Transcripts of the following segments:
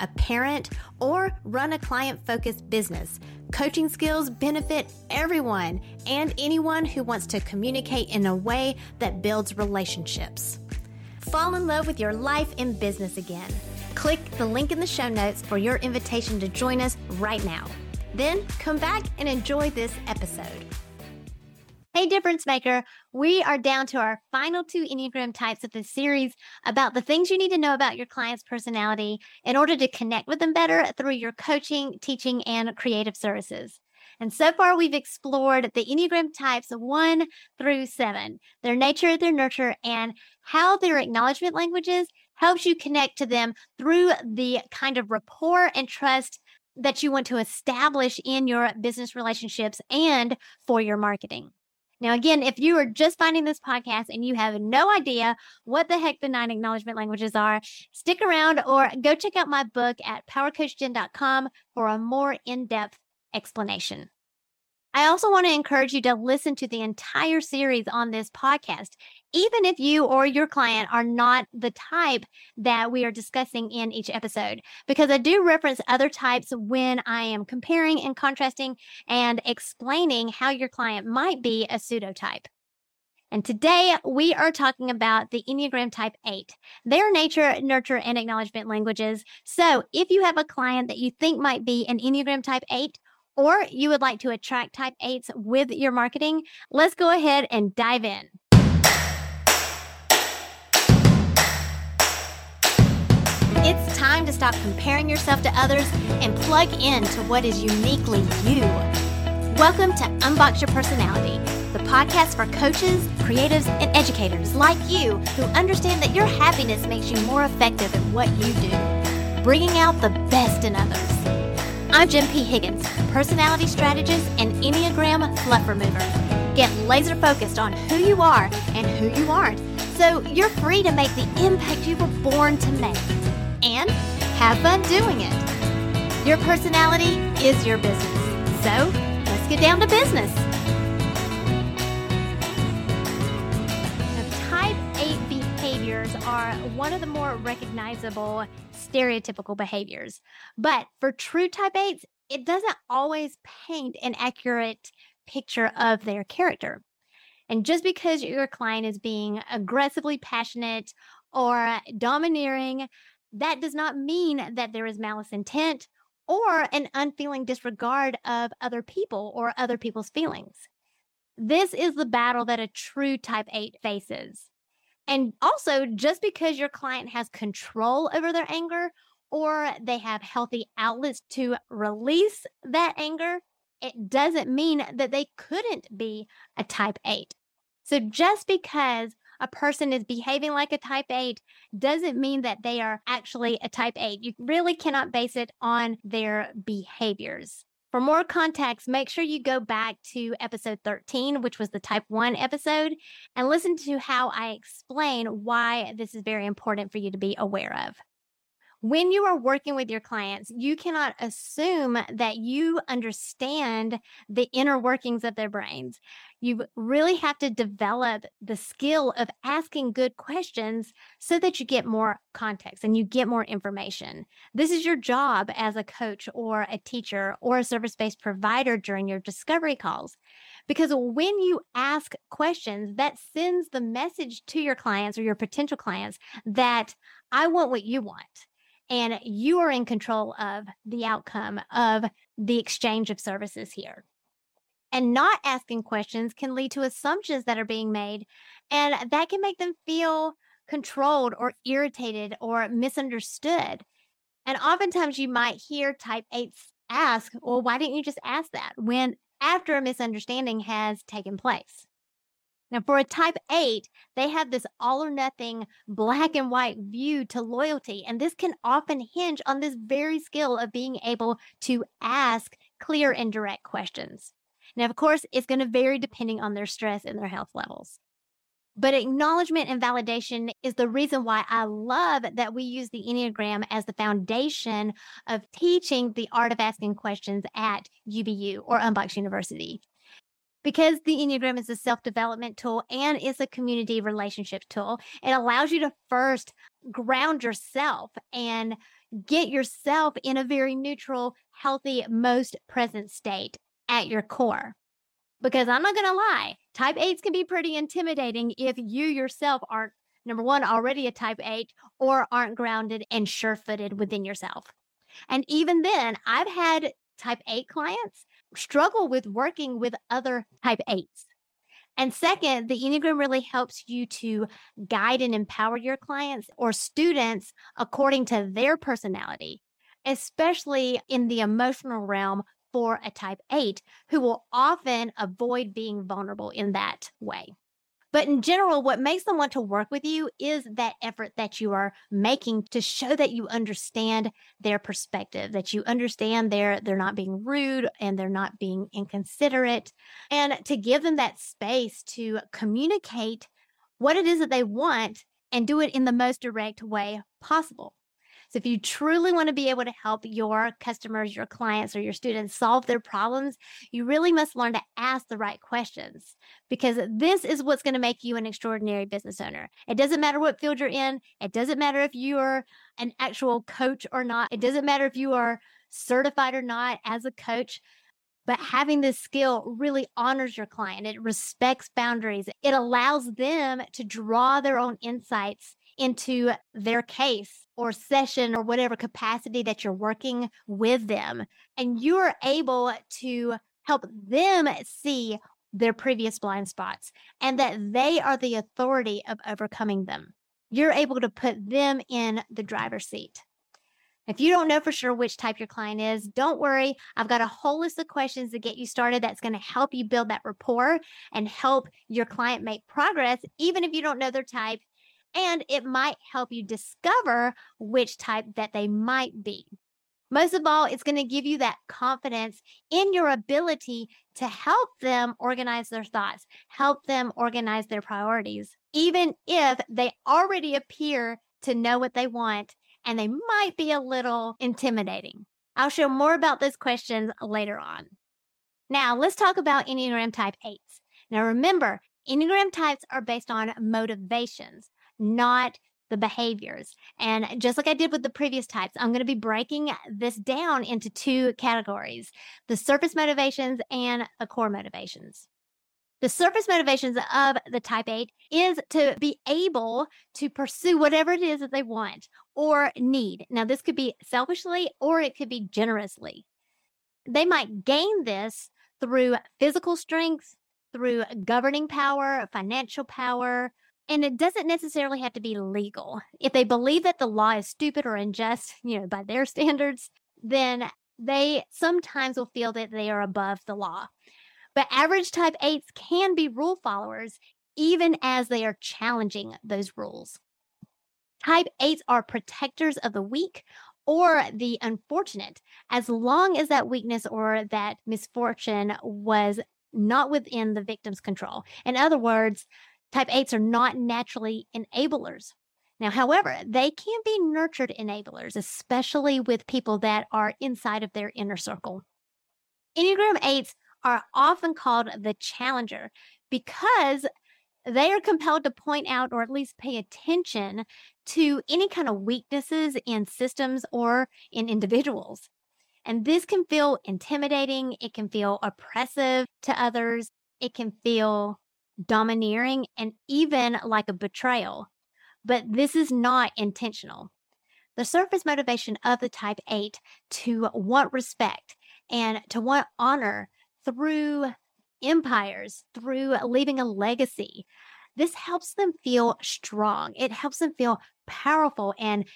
a parent, or run a client focused business, coaching skills benefit everyone and anyone who wants to communicate in a way that builds relationships. Fall in love with your life and business again. Click the link in the show notes for your invitation to join us right now. Then come back and enjoy this episode. Hey, difference maker. We are down to our final two Enneagram types of this series about the things you need to know about your client's personality in order to connect with them better through your coaching, teaching, and creative services. And so far, we've explored the Enneagram types one through seven, their nature, their nurture, and how their acknowledgement languages helps you connect to them through the kind of rapport and trust that you want to establish in your business relationships and for your marketing. Now, again, if you are just finding this podcast and you have no idea what the heck the nine acknowledgement languages are, stick around or go check out my book at powercoachjen.com for a more in depth explanation. I also want to encourage you to listen to the entire series on this podcast, even if you or your client are not the type that we are discussing in each episode, because I do reference other types when I am comparing and contrasting and explaining how your client might be a pseudotype. And today we are talking about the Enneagram Type 8, their nature, nurture, and acknowledgement languages. So if you have a client that you think might be an Enneagram Type 8, or you would like to attract type 8s with your marketing, let's go ahead and dive in. It's time to stop comparing yourself to others and plug in to what is uniquely you. Welcome to Unbox Your Personality, the podcast for coaches, creatives, and educators like you who understand that your happiness makes you more effective at what you do, bringing out the best in others. I'm Jen P. Higgins, personality strategist and Enneagram fluff remover. Get laser focused on who you are and who you aren't so you're free to make the impact you were born to make have fun doing it. Your personality is your business. So let's get down to business. Type 8 behaviors are one of the more recognizable stereotypical behaviors. But for true type 8s, it doesn't always paint an accurate picture of their character. And just because your client is being aggressively passionate or domineering, that does not mean that there is malice intent or an unfeeling disregard of other people or other people's feelings. This is the battle that a true type 8 faces. And also, just because your client has control over their anger or they have healthy outlets to release that anger, it doesn't mean that they couldn't be a type 8. So, just because a person is behaving like a type 8 doesn't mean that they are actually a type 8. You really cannot base it on their behaviors. For more context, make sure you go back to episode 13, which was the type 1 episode, and listen to how I explain why this is very important for you to be aware of. When you are working with your clients, you cannot assume that you understand the inner workings of their brains. You really have to develop the skill of asking good questions so that you get more context and you get more information. This is your job as a coach or a teacher or a service based provider during your discovery calls. Because when you ask questions, that sends the message to your clients or your potential clients that I want what you want and you are in control of the outcome of the exchange of services here. And not asking questions can lead to assumptions that are being made, and that can make them feel controlled or irritated or misunderstood. And oftentimes you might hear type 8s ask, Well, why didn't you just ask that? When after a misunderstanding has taken place. Now, for a type 8, they have this all or nothing black and white view to loyalty. And this can often hinge on this very skill of being able to ask clear and direct questions. Now, of course, it's going to vary depending on their stress and their health levels. But acknowledgement and validation is the reason why I love that we use the Enneagram as the foundation of teaching the art of asking questions at UBU or Unbox University because the Enneagram is a self development tool and is a community relationship tool, it allows you to first ground yourself and get yourself in a very neutral, healthy, most present state at your core. Because I'm not going to lie, type 8s can be pretty intimidating if you yourself aren't, number one, already a type 8 or aren't grounded and sure footed within yourself. And even then, I've had type 8 clients struggle with working with other type 8s. And second, the Enneagram really helps you to guide and empower your clients or students according to their personality, especially in the emotional realm for a type 8 who will often avoid being vulnerable in that way. But in general, what makes them want to work with you is that effort that you are making to show that you understand their perspective, that you understand they're they're not being rude and they're not being inconsiderate, and to give them that space to communicate what it is that they want and do it in the most direct way possible. So if you truly want to be able to help your customers, your clients, or your students solve their problems, you really must learn to ask the right questions because this is what's going to make you an extraordinary business owner. It doesn't matter what field you're in. It doesn't matter if you are an actual coach or not. It doesn't matter if you are certified or not as a coach but having this skill really honors your client. It respects boundaries. It allows them to draw their own insights into their case or session or whatever capacity that you're working with them. And you're able to help them see their previous blind spots and that they are the authority of overcoming them. You're able to put them in the driver's seat. If you don't know for sure which type your client is, don't worry. I've got a whole list of questions to get you started that's going to help you build that rapport and help your client make progress, even if you don't know their type and it might help you discover which type that they might be. Most of all, it's going to give you that confidence in your ability to help them organize their thoughts, help them organize their priorities, even if they already appear to know what they want and they might be a little intimidating. I'll show more about those questions later on. Now, let's talk about Enneagram Type 8s. Now, remember, Enneagram types are based on motivations not the behaviors. And just like I did with the previous types, I'm going to be breaking this down into two categories the surface motivations and the core motivations. The surface motivations of the type 8 is to be able to pursue whatever it is that they want or need. Now, this could be selfishly or it could be generously. They might gain this through physical strength, through governing power, financial power, and it doesn't necessarily have to be legal. If they believe that the law is stupid or unjust, you know, by their standards, then they sometimes will feel that they are above the law. But average type 8s can be rule followers even as they are challenging those rules. Type 8s are protectors of the weak or the unfortunate, as long as that weakness or that misfortune was not within the victim's control. In other words, Type 8s are not naturally enablers. Now, however, they can be nurtured enablers, especially with people that are inside of their inner circle. Enneagram 8s are often called the challenger because they are compelled to point out or at least pay attention to any kind of weaknesses in systems or in individuals. And this can feel intimidating, it can feel oppressive to others, it can feel domineering, and even like a betrayal. But this is not intentional. The surface motivation of the type 8 to want respect and to want honor through empires, through leaving a legacy. This helps them feel strong. It helps them feel powerful and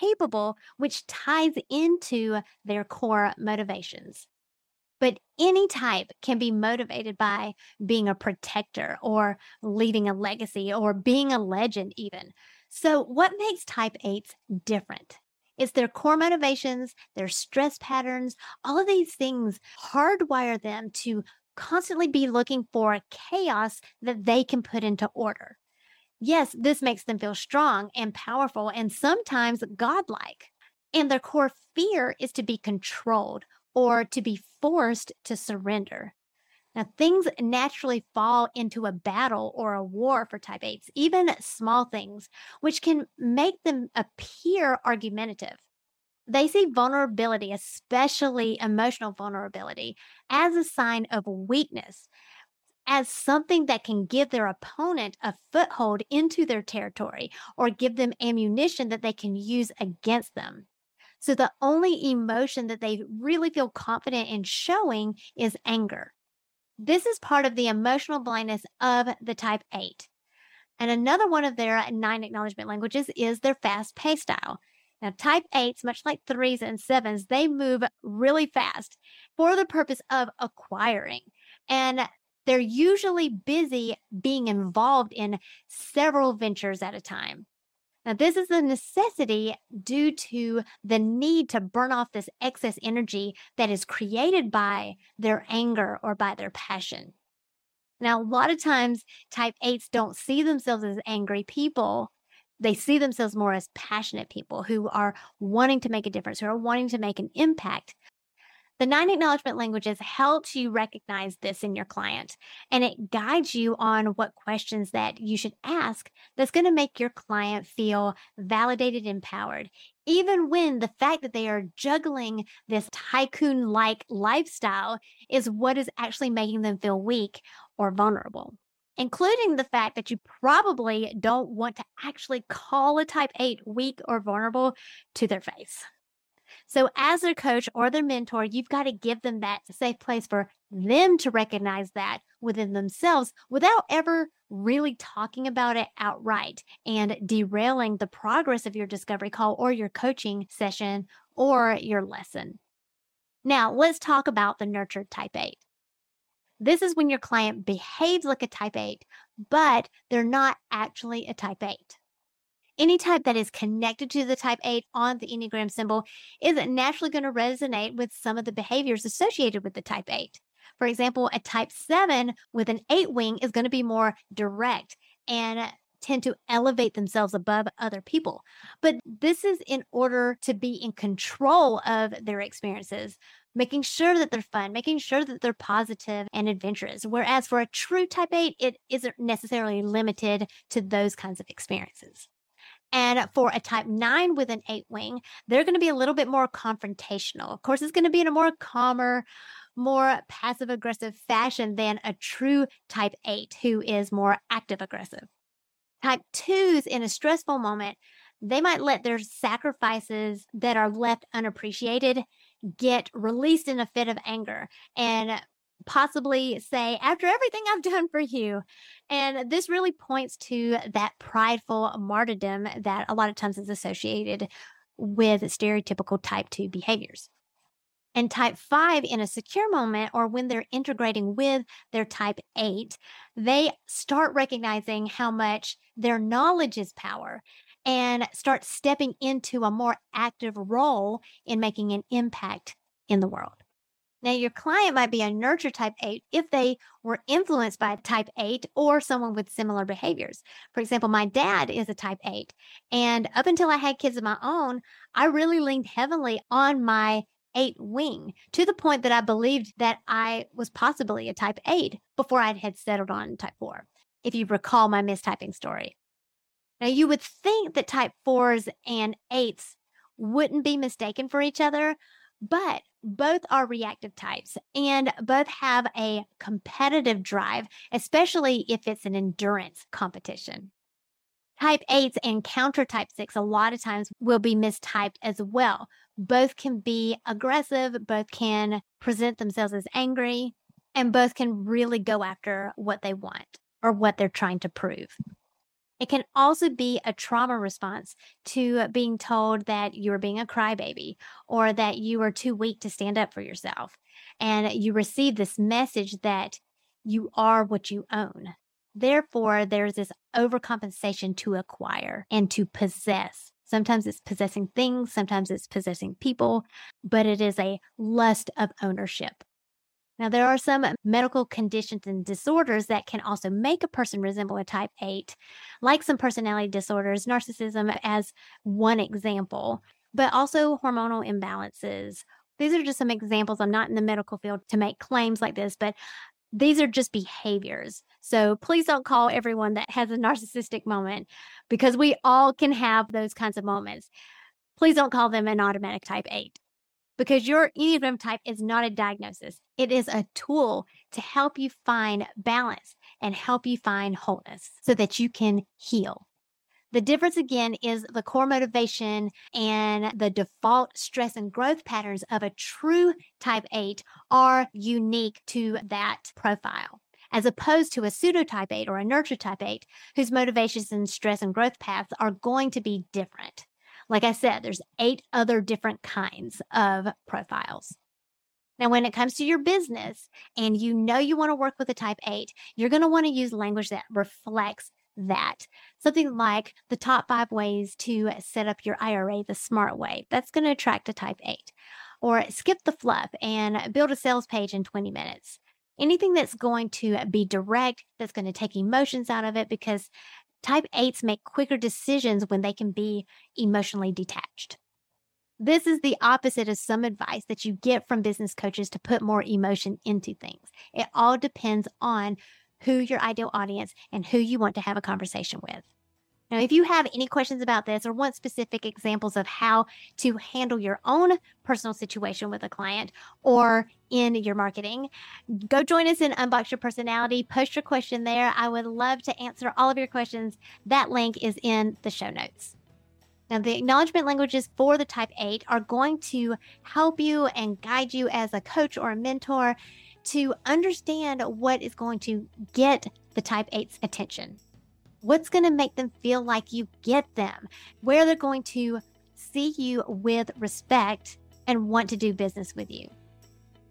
capable, which ties into their core motivations. But any type can be motivated by being a protector or leaving a legacy or being a legend, even. So, what makes type 8s different? It's their core motivations, their stress patterns, all of these things hardwire them to constantly be looking for chaos that they can put into order. Yes, this makes them feel strong and powerful and sometimes godlike. And their core fear is to be controlled or to be forced to surrender. Now, things naturally fall into a battle or a war for type 8s, even small things, which can make them appear argumentative. They see vulnerability, especially emotional vulnerability, as a sign of weakness, as something that can give their opponent a foothold into their territory or give them ammunition that they can use against them. So the only emotion that they really feel confident in showing is anger. This is part of the emotional blindness of the type 8. And another one of their nine acknowledgement languages is their fast paced style. Now, type 8s, much like 3s and 7s, they move really fast for the purpose of acquiring. And they're usually busy being involved in several ventures at a time. Now, this is a necessity due to the need to burn off this excess energy that is created by their anger or by their passion. Now, a lot of times, type 8s don't see themselves as angry people. They see themselves more as passionate people who are wanting to make a difference, who are wanting to make an impact. The nine acknowledgement languages helps you recognize this in your client and it guides you on what questions that you should ask that's going to make your client feel validated, empowered, even when the fact that they are juggling this tycoon like lifestyle is what is actually making them feel weak or vulnerable including the fact that you probably don't want to actually call a type 8 weak or vulnerable to their face. So, as their coach or their mentor, you've got to give them that safe place for them to recognize that within themselves without ever really talking about it outright and derailing the progress of your discovery call or your coaching session or your lesson. Now, let's talk about the nurtured type 8. This is when your client behaves like a type 8, but they're not actually a type 8 any type that is connected to the type 8 on the Enneagram symbol is naturally going to resonate with some of the behaviors associated with the type 8. For example, a type 7 with an 8 wing is going to be more direct and tend to elevate themselves above other people. But this is in order to be in control of their experiences, making sure that they're fun, making sure that they're positive and adventurous. Whereas for a true type 8, it isn't necessarily limited to those kinds of experiences. And for a type nine with an eight wing, they're going to be a little bit more confrontational. Of course, it's going to be in a more calmer, more passive aggressive fashion than a true type eight who is more active aggressive. Type twos in a stressful moment, they might let their sacrifices that are left unappreciated get released in a fit of anger and possibly say, after everything I've done for you. And this really points to that prideful martyrdom that a lot of times is associated with stereotypical type 2 behaviors. And type 5 in a secure moment or when they're integrating with their type 8, they start recognizing how much their knowledge is power and start stepping into a more active role in making an impact in the world. Now, your client might be a nurture type 8 if they were influenced by a type 8 or someone with similar behaviors. For example, my dad is a type 8. And up until I had kids of my own, I really leaned heavily on my 8 wing to the point that I believed that I was possibly a type 8 before I had settled on type 4, if you recall my mistyping story. Now, you would think that type 4s and 8s wouldn't be mistaken for each other, but both are reactive types and both have a competitive drive, especially if it's an endurance competition. Type 8s and counter type 6 a lot of times will be mistyped as well. Both can be aggressive, both can present themselves as angry, and both can really go after what they want or what they're trying to prove. It can also be a trauma response to being told that you are being a crybaby or that you are too weak to stand up for yourself. And you receive this message that you are what you own. Therefore, there's this overcompensation to acquire and to possess. Sometimes it's possessing things, sometimes it's possessing people, but it is a lust of ownership. Now, there are some medical conditions and disorders that can also make a person resemble a type 8, like some personality disorders, narcissism as one example, but also hormonal imbalances. These are just some examples. I'm not in the medical field to make claims like this, but these are just behaviors. So please don't call everyone that has a narcissistic moment because we all can have those kinds of moments. Please don't call them an automatic type 8 because your Enneagram type is not a diagnosis. It is a tool to help you find balance and help you find wholeness so that you can heal. The difference again is the core motivation and the default stress and growth patterns of a true type 8 are unique to that profile, as opposed to a pseudo type 8 or a nurture type 8, whose motivations and stress and growth paths are going to be different. Like I said, there's eight other different kinds of profiles. Now, when it comes to your business and you know you want to work with a type 8, you're going to want to use language that reflects that. Something like the top five ways to set up your IRA the smart way. That's going to attract a type 8. Or skip the fluff and build a sales page in 20 minutes. Anything that's going to be direct, that's going to take emotions out of it because Type 8s make quicker decisions when they can be emotionally detached. This is the opposite of some advice that you get from business coaches to put more emotion into things. It all depends on who your ideal audience and who you want to have a conversation with. Now, if you have any questions about this or want specific examples of how to handle your own personal situation with a client or in your marketing, go join us in Unbox Your Personality. Post your question there. I would love to answer all of your questions. That link is in the show notes. Now, the acknowledgement languages for the type 8 are going to help you and guide you as a coach or a mentor to understand what is going to get the type 8's attention. What's going to make them feel like you get them? Where they're going to see you with respect and want to do business with you.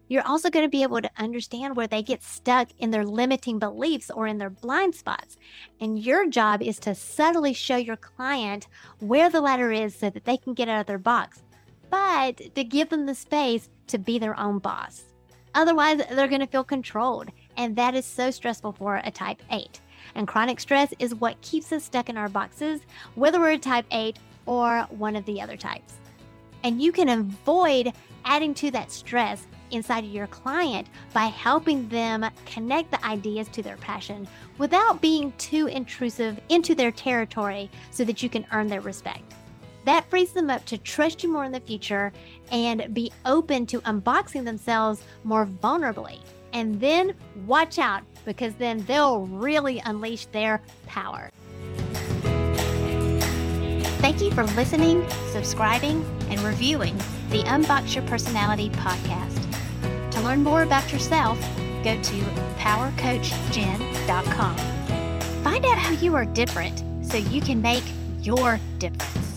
You're also going to be able to understand where they get stuck in their limiting beliefs or in their blind spots. And your job is to subtly show your client where the ladder is so that they can get out of their box, but to give them the space to be their own boss. Otherwise, they're going to feel controlled. And that is so stressful for a type 8. And chronic stress is what keeps us stuck in our boxes, whether we're type 8 or one of the other types. And you can avoid adding to that stress inside of your client by helping them connect the ideas to their passion without being too intrusive into their territory so that you can earn their respect. That frees them up to trust you more in the future and be open to unboxing themselves more vulnerably. And then watch out because then they'll really unleash their power. Thank you for listening, subscribing, and reviewing the Unbox Your Personality podcast. To learn more about yourself, go to powercoachjen.com. Find out how you are different so you can make your difference.